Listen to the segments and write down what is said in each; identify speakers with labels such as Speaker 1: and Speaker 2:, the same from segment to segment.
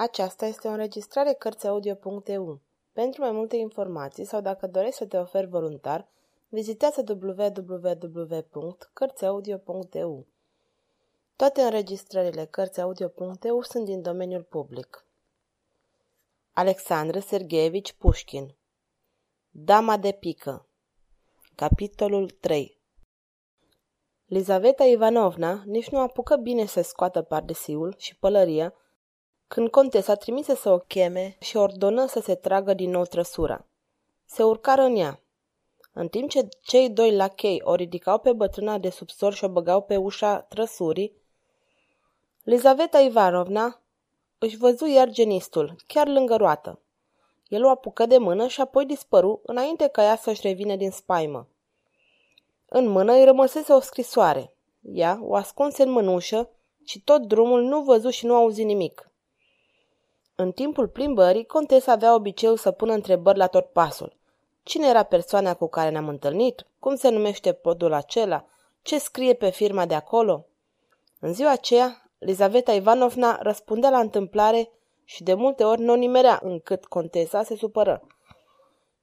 Speaker 1: Aceasta este o înregistrare Cărțiaudio.eu. Pentru mai multe informații sau dacă dorești să te oferi voluntar, vizitează www.cărțiaudio.eu. Toate înregistrările Cărțiaudio.eu sunt din domeniul public. Alexandru Sergeevici Pușkin Dama de pică Capitolul 3 Lizaveta Ivanovna nici nu apucă bine să scoată pardesiul și pălăria când contesa trimise să o cheme și ordonă să se tragă din nou trăsura. Se urcară în ea. În timp ce cei doi lachei o ridicau pe bătrâna de subsor și o băgau pe ușa trăsurii, Lizaveta Ivanovna își văzu iar genistul, chiar lângă roată. El o apucă de mână și apoi dispăru înainte ca ea să-și revină din spaimă. În mână îi rămăsese o scrisoare. Ea o ascunse în mânușă și tot drumul nu văzu și nu auzi nimic. În timpul plimbării, contesa avea obiceiul să pună întrebări la tot pasul. Cine era persoana cu care ne-am întâlnit? Cum se numește podul acela? Ce scrie pe firma de acolo? În ziua aceea, Lizaveta Ivanovna răspundea la întâmplare și de multe ori nu o nimerea încât contesa se supără.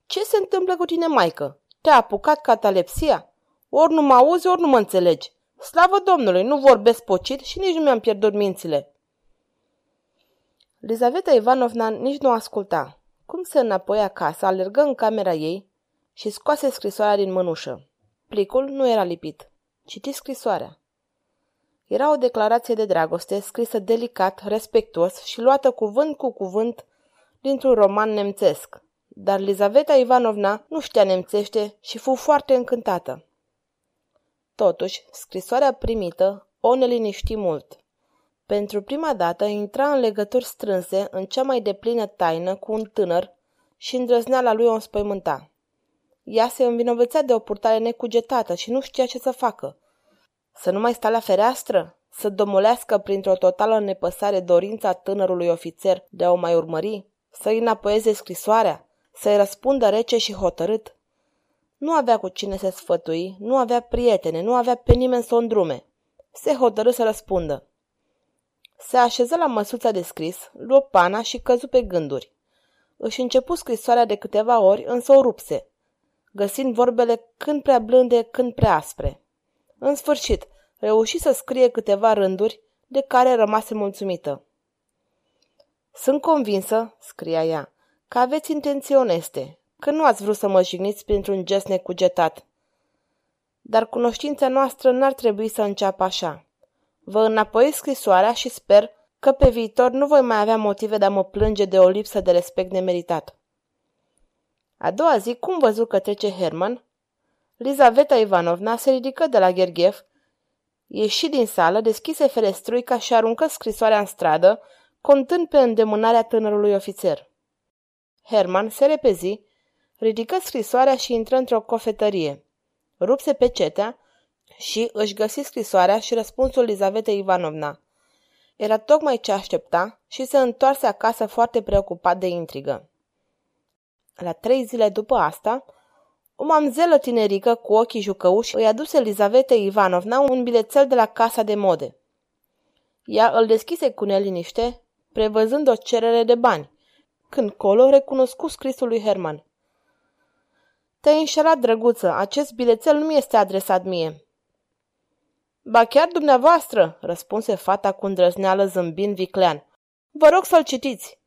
Speaker 1: Ce se întâmplă cu tine, maică? Te-a apucat catalepsia? Ori nu mă auzi, ori nu mă înțelegi. Slavă Domnului, nu vorbesc pocit și nici nu mi-am pierdut mințile. Lizaveta Ivanovna nici nu asculta. Cum se înapoi acasă, alergă în camera ei și scoase scrisoarea din mânușă. Plicul nu era lipit. Citi scrisoarea. Era o declarație de dragoste scrisă delicat, respectuos și luată cuvânt cu cuvânt dintr-un roman nemțesc. Dar Lizaveta Ivanovna nu știa nemțește și fu foarte încântată. Totuși, scrisoarea primită o neliniști mult. Pentru prima dată intra în legături strânse, în cea mai deplină taină, cu un tânăr și îndrăzneala lui o înspăimânta. Ea se învinovățea de o purtare necugetată și nu știa ce să facă. Să nu mai sta la fereastră? Să domolească printr-o totală nepăsare dorința tânărului ofițer de a o mai urmări? Să-i înapoieze scrisoarea? Să-i răspundă rece și hotărât? Nu avea cu cine să sfătui, nu avea prietene, nu avea pe nimeni să o îndrume. Se hotărâ să răspundă. Se așeză la măsuța de scris, luă pana și căzu pe gânduri. Își începu scrisoarea de câteva ori, însă o rupse, găsind vorbele când prea blânde, când prea aspre. În sfârșit, reuși să scrie câteva rânduri, de care rămase mulțumită. Sunt convinsă, scria ea, că aveți intenții oneste, că nu ați vrut să mă jigniți printr-un gest necugetat. Dar cunoștința noastră n-ar trebui să înceapă așa. Vă înapoi scrisoarea și sper că pe viitor nu voi mai avea motive de a mă plânge de o lipsă de respect nemeritat. A doua zi, cum văzu că trece Herman, Lizaveta Ivanovna se ridică de la Gherghev, ieși din sală, deschise ferestruica și aruncă scrisoarea în stradă, contând pe îndemânarea tânărului ofițer. Herman se repezi, ridică scrisoarea și intră într-o cofetărie. Rupse pe cetea și își găsi scrisoarea și răspunsul Lizavetei Ivanovna. Era tocmai ce aștepta și se întoarse acasă foarte preocupat de intrigă. La trei zile după asta, o mamzelă tinerică cu ochii jucăuși îi aduse Lizavetei Ivanovna un bilețel de la casa de mode. Ea îl deschise cu neliniște, prevăzând o cerere de bani, când Colo recunoscu scrisul lui Herman. Te-ai înșelat, drăguță, acest bilețel nu mi este adresat mie. Ba chiar dumneavoastră, răspunse fata cu îndrăzneală zâmbind viclean. Vă rog să-l citiți.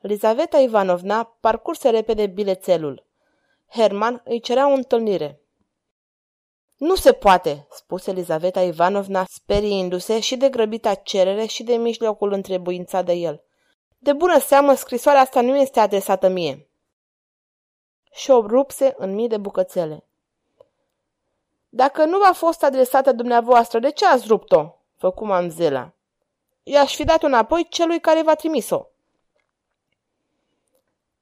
Speaker 1: Lizaveta Ivanovna parcurse repede bilețelul. Herman îi cerea o întâlnire. Nu se poate, spuse Elizaveta Ivanovna, speriindu-se și de grăbita cerere și de mijlocul întrebuința de el. De bună seamă, scrisoarea asta nu este adresată mie. Și o rupse în mii de bucățele. Dacă nu v-a fost adresată dumneavoastră, de ce ați rupt-o? Făcu mamzela. I-aș fi dat-o înapoi celui care v-a trimis-o.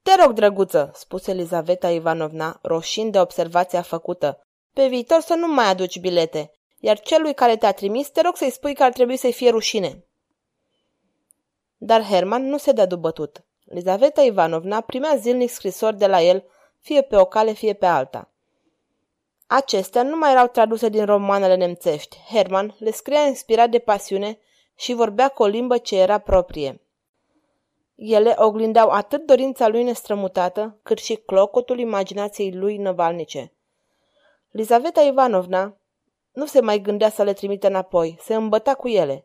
Speaker 1: Te rog, drăguță, spuse Elizaveta Ivanovna, roșind de observația făcută. Pe viitor să nu mai aduci bilete, iar celui care te-a trimis te rog să-i spui că ar trebui să-i fie rușine. Dar Herman nu se dă dubătut. Elizaveta Ivanovna primea zilnic scrisori de la el, fie pe o cale, fie pe alta. Acestea nu mai erau traduse din romanele nemțești. Herman le scria inspirat de pasiune și vorbea cu o limbă ce era proprie. Ele oglindeau atât dorința lui nestrămutată, cât și clocotul imaginației lui năvalnice. Lizaveta Ivanovna nu se mai gândea să le trimite înapoi, se îmbăta cu ele.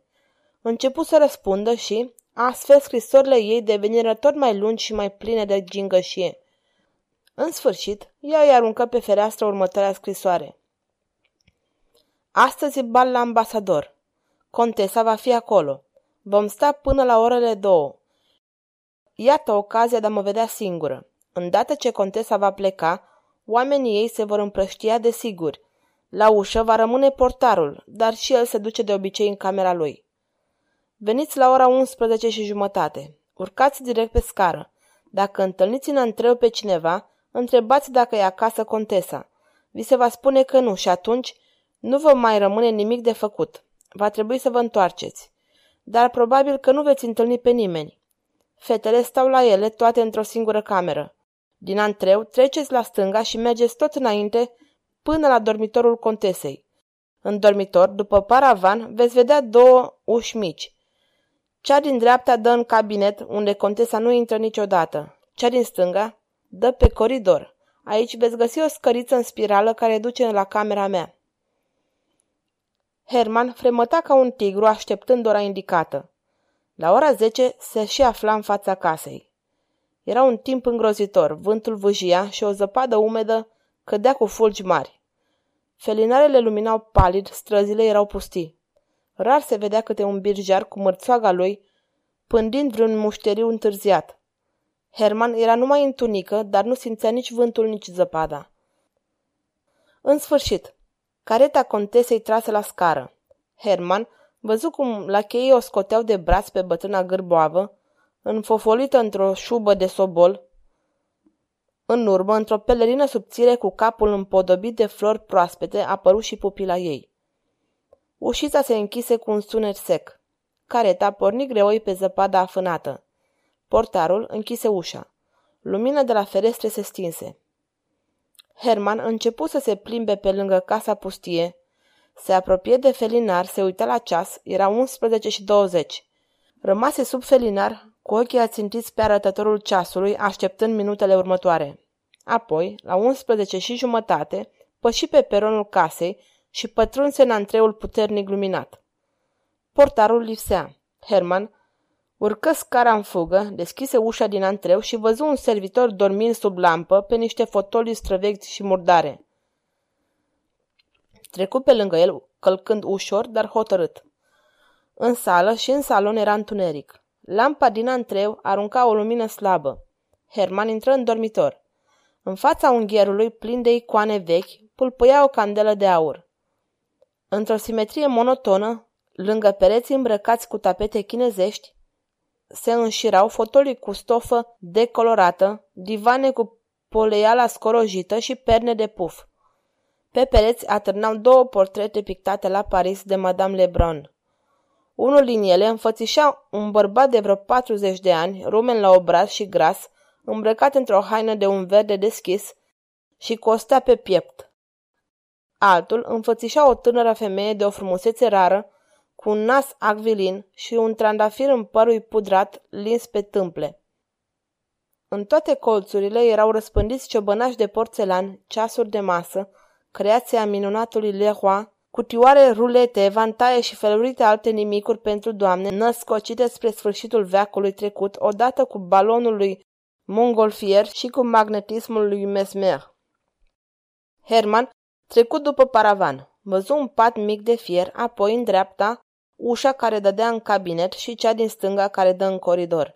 Speaker 1: Începu să răspundă și, astfel, scrisorile ei deveniră tot mai lungi și mai pline de gingășie. În sfârșit, ea îi aruncă pe fereastră următoarea scrisoare. Astăzi e bal la ambasador. Contesa va fi acolo. Vom sta până la orele două. Iată ocazia de a mă vedea singură. Îndată ce contesa va pleca, oamenii ei se vor împrăștia de sigur. La ușă va rămâne portarul, dar și el se duce de obicei în camera lui. Veniți la ora 11 și jumătate. Urcați direct pe scară. Dacă întâlniți în antreu pe cineva, întrebați dacă e acasă contesa. Vi se va spune că nu și atunci nu vă mai rămâne nimic de făcut. Va trebui să vă întoarceți. Dar probabil că nu veți întâlni pe nimeni. Fetele stau la ele toate într-o singură cameră. Din antreu treceți la stânga și mergeți tot înainte până la dormitorul contesei. În dormitor, după paravan, veți vedea două uși mici. Cea din dreapta dă în cabinet, unde contesa nu intră niciodată. Cea din stânga dă pe coridor. Aici veți găsi o scăriță în spirală care duce la camera mea. Herman fremăta ca un tigru așteptând ora indicată. La ora 10 se și afla în fața casei. Era un timp îngrozitor, vântul vâjia și o zăpadă umedă cădea cu fulgi mari. Felinarele luminau palid, străzile erau pustii. Rar se vedea câte un birjar cu mărțoaga lui, pândind vreun mușteriu întârziat. Herman era numai în tunică, dar nu simțea nici vântul, nici zăpada. În sfârșit, careta contesei trase la scară. Herman văzu cum la cheie o scoteau de braț pe bătrâna gârboavă, înfofolită într-o șubă de sobol, în urmă, într-o pelerină subțire cu capul împodobit de flori proaspete, apăru și pupila ei. Ușița se închise cu un sunet sec. Careta porni greoi pe zăpada afânată. Portarul închise ușa. Lumina de la ferestre se stinse. Herman începu să se plimbe pe lângă casa pustie. Se apropie de felinar, se uita la ceas, era 11 și 20. Rămase sub felinar, cu ochii ațintiți pe arătătorul ceasului, așteptând minutele următoare. Apoi, la 11 și jumătate, păși pe peronul casei și pătrunse în antreul puternic luminat. Portarul lipsea. Herman urcă scara în fugă, deschise ușa din antreu și văzu un servitor dormind sub lampă pe niște fotolii străvechi și murdare. Trecu pe lângă el, călcând ușor, dar hotărât. În sală și în salon era întuneric. Lampa din antreu arunca o lumină slabă. Herman intră în dormitor. În fața unghierului plin de icoane vechi, pulpăia o candelă de aur. Într-o simetrie monotonă, lângă pereții îmbrăcați cu tapete chinezești, se înșirau fotolii cu stofă decolorată, divane cu poleiala scorojită și perne de puf. Pe pereți atârnau două portrete pictate la Paris de Madame Lebrun. Unul din ele înfățișa un bărbat de vreo 40 de ani, rumen la obraz și gras, îmbrăcat într-o haină de un verde deschis și cu o stea pe piept. Altul înfățișa o tânără femeie de o frumusețe rară, cu un nas acvilin și un trandafir în părul pudrat lins pe tâmple. În toate colțurile erau răspândiți ciobănași de porțelan, ceasuri de masă, creația minunatului Leroy, cutioare rulete, vantaie și felurite alte nimicuri pentru doamne, născocite spre sfârșitul veacului trecut, odată cu balonul lui Montgolfier și cu magnetismul lui Mesmer. Herman trecut după paravan, văzu un pat mic de fier, apoi în dreapta, ușa care dădea în cabinet și cea din stânga care dă în coridor.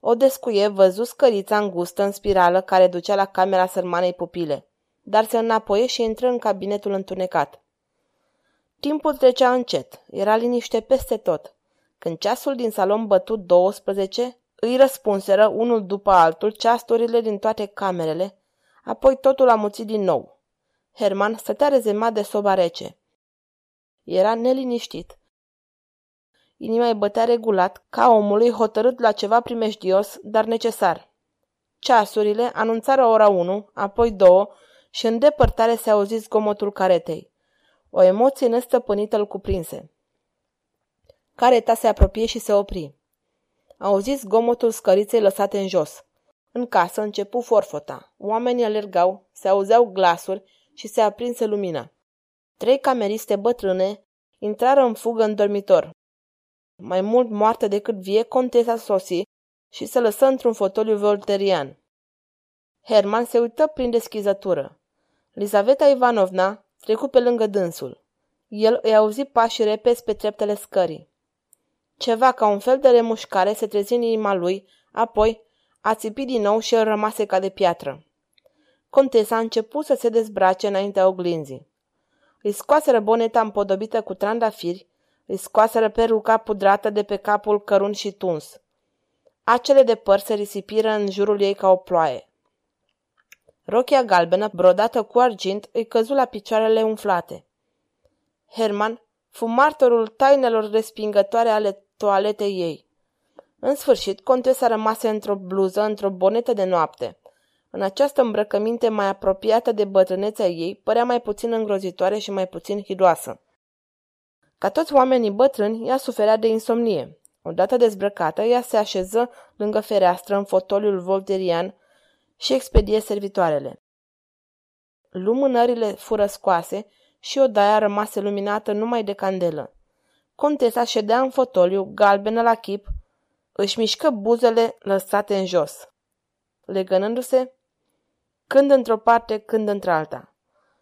Speaker 1: O descuie, văzu scărița îngustă în spirală care ducea la camera sărmanei pupile, dar se înapoie și intră în cabinetul întunecat. Timpul trecea încet, era liniște peste tot. Când ceasul din salon bătut 12, îi răspunseră unul după altul ceasturile din toate camerele, apoi totul amuțit din nou. Herman stătea rezemat de soba rece. Era neliniștit. Inima îi bătea regulat, ca omului hotărât la ceva primejdios, dar necesar. Ceasurile anunțară ora 1, apoi 2 și în depărtare se auzi zgomotul caretei. O emoție nestăpânită îl cuprinse. Careta se apropie și se opri. Auziți zgomotul scăriței lăsate în jos. În casă începu forfota. Oamenii alergau, se auzeau glasuri și se aprinse lumina. Trei cameriste bătrâne intrară în fugă în dormitor. Mai mult moartă decât vie, contesa sosi și se lăsă într-un fotoliu volterian. Herman se uită prin deschizătură. Lizaveta Ivanovna trecu pe lângă dânsul. El îi auzi pașii repezi pe treptele scării. Ceva ca un fel de remușcare se trezi în inima lui, apoi a țipit din nou și el rămase ca de piatră. Contesa a început să se dezbrace înaintea oglinzii. Îi scoaseră boneta împodobită cu trandafiri, îi scoaseră peruca pudrată de pe capul cărunt și tuns. Acele de păr se risipiră în jurul ei ca o ploaie. Rochia galbenă, brodată cu argint, îi căzu la picioarele umflate. Herman fu martorul tainelor respingătoare ale toaletei ei. În sfârșit, contesa rămase într-o bluză, într-o bonetă de noapte. În această îmbrăcăminte mai apropiată de bătrânețea ei, părea mai puțin îngrozitoare și mai puțin hidoasă. Ca toți oamenii bătrâni, ea suferea de insomnie. Odată dezbrăcată, ea se așeză lângă fereastră în fotoliul volterian și expedie servitoarele. Lumânările fură scoase și odaia rămase luminată numai de candelă. Contesa ședea în fotoliu, galbenă la chip, își mișcă buzele lăsate în jos, legănându-se când într-o parte, când într-alta.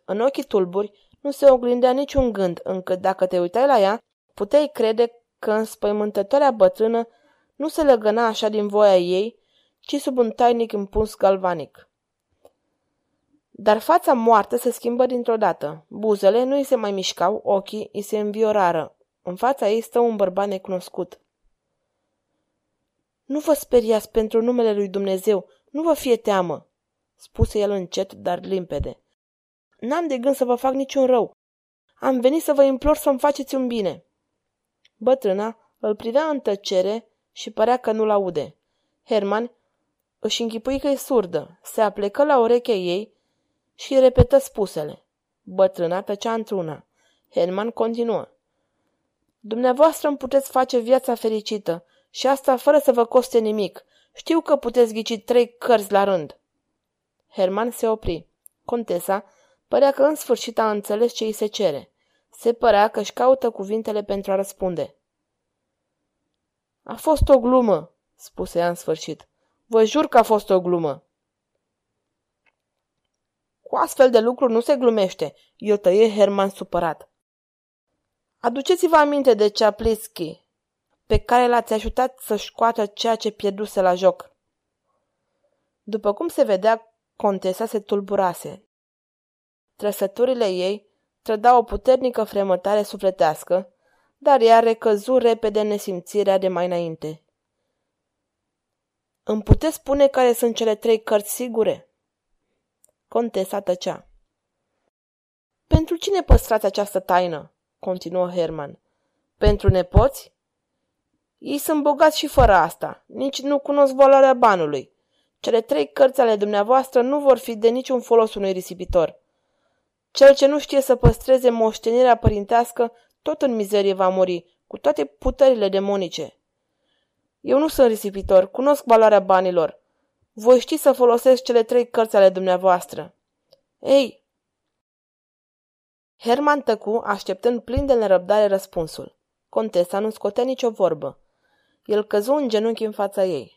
Speaker 1: În ochii tulburi nu se oglindea niciun gând, încât dacă te uitai la ea, puteai crede că înspăimântătoarea bătrână nu se legăna așa din voia ei, ci sub un tainic impuls galvanic. Dar fața moartă se schimbă dintr-o dată. Buzele nu îi se mai mișcau, ochii îi se înviorară. În fața ei stă un bărbat necunoscut. Nu vă speriați pentru numele lui Dumnezeu, nu vă fie teamă, spuse el încet, dar limpede. N-am de gând să vă fac niciun rău. Am venit să vă implor să-mi faceți un bine. Bătrâna îl privea în tăcere și părea că nu-l aude. Herman își închipui că e surdă, se aplecă la urechea ei și repetă spusele. Bătrâna tăcea într-una. Herman continuă. Dumneavoastră îmi puteți face viața fericită și asta fără să vă coste nimic. Știu că puteți ghici trei cărți la rând. Herman se opri. Contesa părea că în sfârșit a înțeles ce îi se cere. Se părea că își caută cuvintele pentru a răspunde. A fost o glumă, spuse ea în sfârșit. Vă jur că a fost o glumă. Cu astfel de lucruri nu se glumește, i-o tăie Herman supărat. Aduceți-vă aminte de Ceaplitski, pe care l-ați ajutat să-și scoată ceea ce pierduse la joc. După cum se vedea, contesa se tulburase. Trăsăturile ei trădau o puternică fremătare sufletească, dar ea recăzu repede nesimțirea de mai înainte. Îmi puteți spune care sunt cele trei cărți sigure? Contesa tăcea. Pentru cine păstrați această taină? continuă Herman. Pentru nepoți? Ei sunt bogați și fără asta. Nici nu cunosc valoarea banului. Cele trei cărți ale dumneavoastră nu vor fi de niciun folos unui risipitor. Cel ce nu știe să păstreze moștenirea părintească, tot în mizerie va muri, cu toate putările demonice. Eu nu sunt risipitor, cunosc valoarea banilor. Voi ști să folosesc cele trei cărți ale dumneavoastră. Ei! Herman tăcu, așteptând plin de nerăbdare răspunsul. Contesa nu scotea nicio vorbă. El căzu în genunchi în fața ei.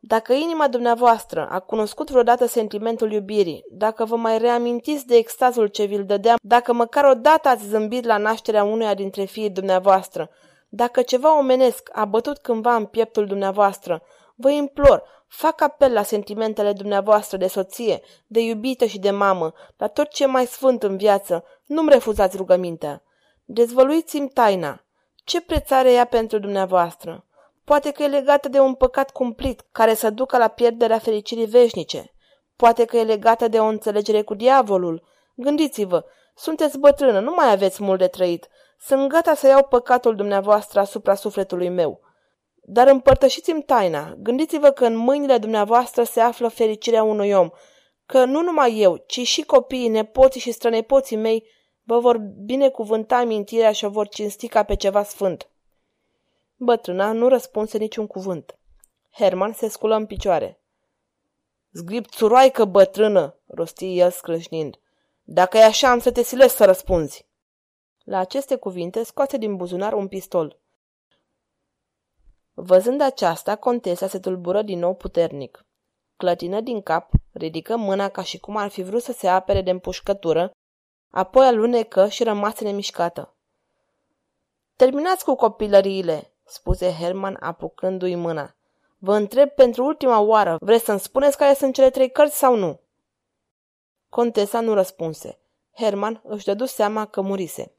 Speaker 1: Dacă inima dumneavoastră a cunoscut vreodată sentimentul iubirii, dacă vă mai reamintiți de extazul ce vi-l dădeam, dacă măcar odată ați zâmbit la nașterea unuia dintre fiii dumneavoastră, dacă ceva omenesc a bătut cândva în pieptul dumneavoastră, vă implor, fac apel la sentimentele dumneavoastră de soție, de iubită și de mamă, la tot ce e mai sfânt în viață, nu-mi refuzați rugămintea. Dezvăluiți-mi taina. Ce preț are ea pentru dumneavoastră? Poate că e legată de un păcat cumplit, care să ducă la pierderea fericirii veșnice. Poate că e legată de o înțelegere cu diavolul. Gândiți-vă, sunteți bătrână, nu mai aveți mult de trăit. Sunt gata să iau păcatul dumneavoastră asupra sufletului meu. Dar împărtășiți-mi taina. Gândiți-vă că în mâinile dumneavoastră se află fericirea unui om, că nu numai eu, ci și copiii, nepoții și strănepoții mei vă vor binecuvânta mintirea și o vor cinsti ca pe ceva sfânt. Bătrâna nu răspunse niciun cuvânt. Herman se sculă în picioare. Zgrip țuroaică bătrână, rosti el scrâșnind. Dacă e așa, am să te silesc să răspunzi. La aceste cuvinte scoase din buzunar un pistol. Văzând aceasta, contesa se tulbură din nou puternic. Clătină din cap, ridică mâna ca și cum ar fi vrut să se apere de împușcătură, apoi alunecă și rămase nemișcată. Terminați cu copilăriile, spuse Herman apucându-i mâna. Vă întreb pentru ultima oară, vreți să-mi spuneți care sunt cele trei cărți sau nu? Contesa nu răspunse. Herman își dădu seama că murise.